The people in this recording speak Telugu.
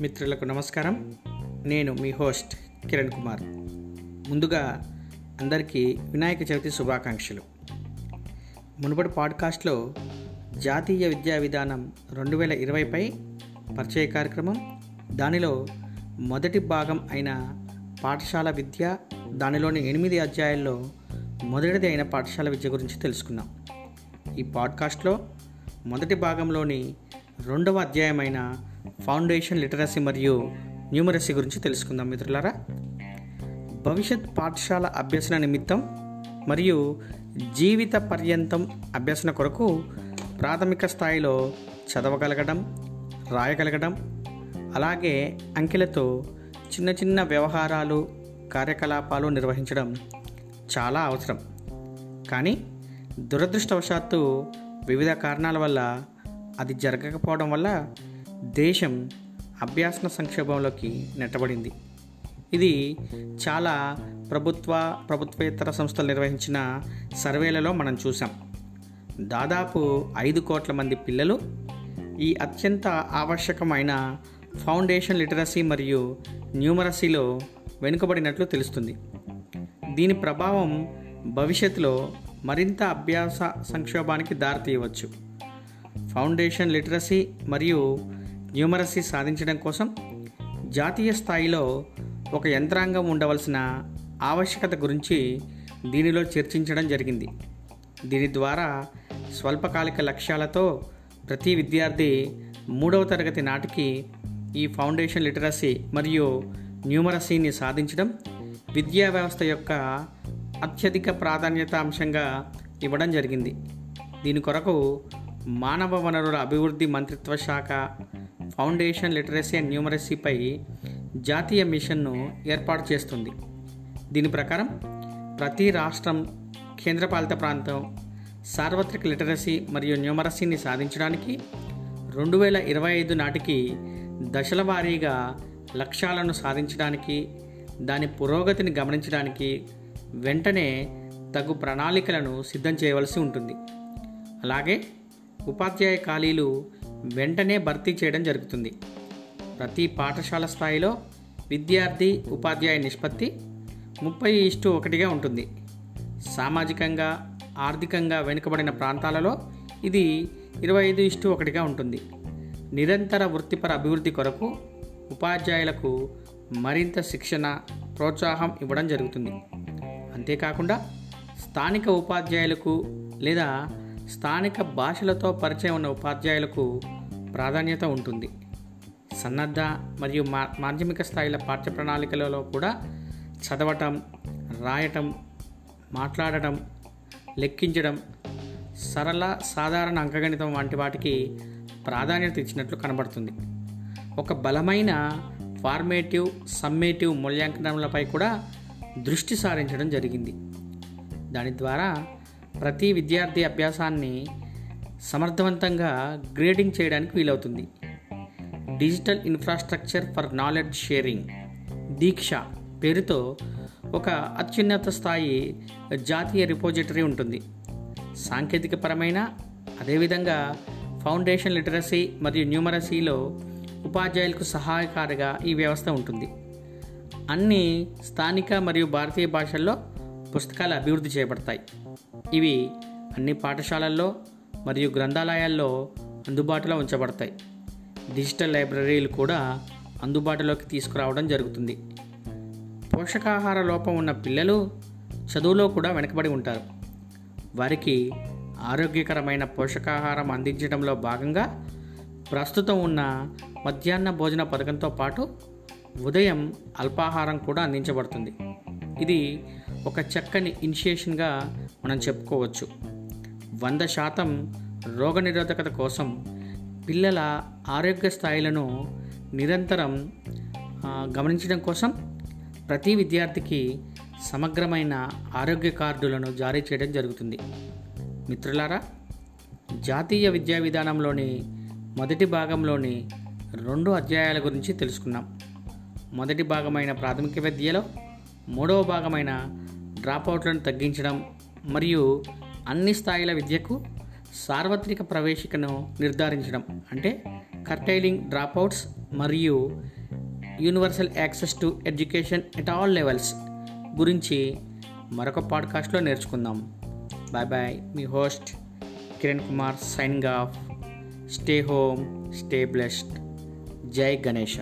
మిత్రులకు నమస్కారం. నేను మీ హోస్ట్ కిరణ్ కుమార్. ముందుగా అందరికీ వినాయక చవితి శుభాకాంక్షలు. మునుపటి పాడ్కాస్ట్లో జాతీయ విద్యా విధానం రెండు వేల ఇరవైపై పరిచయ కార్యక్రమం దానిలో మొదటి భాగం అయిన పాఠశాల విద్య దానిలోని ఎనిమిది అధ్యాయాల్లో మొదటిది అయిన పాఠశాల విద్య గురించి తెలుసుకున్నాం ఈ పాడ్కాస్ట్లో మొదటి భాగంలోని రెండవ అధ్యాయమైన ఫౌండేషన్ లిటరసీ మరియు న్యూమరసీ గురించి తెలుసుకుందాం మిత్రులారా. భవిష్యత్ పాఠశాల అభ్యసన నిమిత్తం మరియు జీవిత పర్యంతం అభ్యసన కొరకు ప్రాథమిక స్థాయిలో చదవగలగడం రాయగలగడం అలాగే అంకెలతో చిన్న చిన్న వ్యవహారాలు కార్యకలాపాలు నిర్వహించడం చాలా అవసరం. కానీ దురదృష్టవశాత్తు వివిధ కారణాల వల్ల అది జరగకపోవడం వల్ల దేశం అభ్యాసన సంక్షోభంలోకి నెట్టబడింది. ఇది చాలా ప్రభుత్వ ప్రభుత్వేతర సంస్థలు నిర్వహించిన సర్వేలలో మనం చూసాం దాదాపు ఐదు కోట్ల మంది పిల్లలు ఈ అత్యంత ఆవశ్యకమైన ఫౌండేషన్ లిటరసీ మరియు న్యూమరసీలో వెనుకబడినట్లు తెలుస్తుంది. దీని ప్రభావం భవిష్యత్తులో మరింత అభ్యాస సంక్షోభానికి దారితీయవచ్చు. ఫౌండేషన్ లిటరసీ మరియు న్యూమరసీ సాధించడం కోసం జాతీయ స్థాయిలో ఒక యంత్రాంగం ఉండవలసిన ఆవశ్యకత గురించి దీనిలో చర్చించడం జరిగింది. దీని ద్వారా స్వల్పకాలిక లక్ష్యాలతో ప్రతి విద్యార్థి మూడవ తరగతి నాటికి ఈ ఫౌండేషన్ లిటరసీ మరియు న్యూమరసీని సాధించడం విద్యా వ్యవస్థ యొక్క అత్యధిక ప్రాధాన్యత అంశంగా ఇవ్వడం జరిగింది. దీని కొరకు మానవ వనరుల అభివృద్ధి మంత్రిత్వ శాఖ ఫౌండేషన్ లిటరసీ అండ్ న్యూమరసీపై జాతీయ మిషన్ను ఏర్పాటు చేస్తుంది. దీని ప్రకారం ప్రతి రాష్ట్రం కేంద్రపాలిత ప్రాంతం సార్వత్రిక లిటరసీ మరియు న్యూమరసీని సాధించడానికి రెండు వేల ఇరవై ఐదు నాటికి దశల వారీగా లక్ష్యాలను సాధించడానికి దాని పురోగతిని గమనించడానికి వెంటనే తగు ప్రణాళికలను సిద్ధం చేయవలసి ఉంటుంది. అలాగే ఉపాధ్యాయ ఖాళీలు వెంటనే భర్తీ చేయడం జరుగుతుంది. ప్రతి పాఠశాల స్థాయిలో విద్యార్థి ఉపాధ్యాయ నిష్పత్తి ముప్పై ఇష్టు ఒకటిగా ఉంటుంది. సామాజికంగా ఆర్థికంగా వెనుకబడిన ప్రాంతాలలో ఇది ఇరవై ఐదు ఇష్టు ఒకటిగా ఉంటుంది. నిరంతర వృత్తిపర అభివృద్ధి కొరకు ఉపాధ్యాయులకు మరింత శిక్షణ ప్రోత్సాహం ఇవ్వడం జరుగుతుంది. అంతేకాకుండా స్థానిక ఉపాధ్యాయులకు లేదా స్థానిక భాషలతో పరిచయం ఉన్న ఉపాధ్యాయులకు ప్రాధాన్యత ఉంటుంది. సన్నద్ధ మరియు మా మాధ్యమిక స్థాయిల పాఠ్య ప్రణాళికలలో కూడా చదవటం రాయటం మాట్లాడటం లెక్కించడం సరళ సాధారణ అంకగణితం వంటి వాటికి ప్రాధాన్యత ఇచ్చినట్లు కనబడుతుంది. ఒక బలమైన ఫార్మేటివ్ సమ్మేటివ్ మూల్యాంకనములపై కూడా దృష్టి సారించడం జరిగింది. దాని ద్వారా ప్రతి విద్యార్థి అభ్యాసాన్ని సమర్థవంతంగా గ్రేడింగ్ చేయడానికి వీలవుతుంది. Digital infrastructure for knowledge sharing Diksha పేరుతో ఒక అత్యున్నత స్థాయి జాతీయ రిపోజిటరీ ఉంటుంది. సాంకేతికపరమైన అదేవిధంగా ఫౌండేషన్ లిటరసీ మరియు న్యూమరసీలో ఉపాధ్యాయులకు సహాయకారిగా ఈ వ్యవస్థ ఉంటుంది. అన్ని స్థానిక మరియు భారతీయ భాషల్లో పుస్తకాలు అభివృద్ధి చేయబడతాయి. ఇవి అన్ని పాఠశాలల్లో మరియు గ్రంథాలయాల్లో అందుబాటులో ఉంచబడతాయి. డిజిటల్ లైబ్రరీలు కూడా అందుబాటులోకి తీసుకురావడం జరుగుతుంది. పోషకాహార లోపం ఉన్న పిల్లలు చదువులో కూడా వెనకబడి ఉంటారు. వారికి ఆరోగ్యకరమైన పోషకాహారం అందించడంలో భాగంగా ప్రస్తుతం ఉన్న మధ్యాహ్న భోజన పథకంతో పాటు ఉదయం అల్పాహారం కూడా అందించబడుతుంది. ఇది ఒక చక్కని ఇనిషియేషన్గా మనం చెప్పుకోవచ్చు. వంద శాతం రోగనిరోధకత కోసం పిల్లల ఆరోగ్య స్థాయిలను నిరంతరం గమనించడం కోసం ప్రతి విద్యార్థికి సమగ్రమైన ఆరోగ్య కార్డులను జారీ చేయడం జరుగుతుంది. మిత్రులారా జాతీయ విద్యా విధానంలోని మొదటి భాగంలోని రెండు అధ్యాయాల గురించి తెలుసుకున్నాం మొదటి భాగమైన ప్రాథమిక విద్యలో మూడవ భాగమైన డ్రాప్అవుట్లను తగ్గించడం మరియు అన్ని స్థాయిల విద్యకు సార్వత్రిక ప్రవేశికను నిర్ధారించడం అంటే కర్టైలింగ్ డ్రాప్అవుట్స్ మరియు universal access to education at all levels గురించి మరొక పాడ్కాస్ట్లో నేర్చుకుందాం. Bye bye. మీ host Kiran Kumar signing off. Stay home stay blessed. జై గణేష.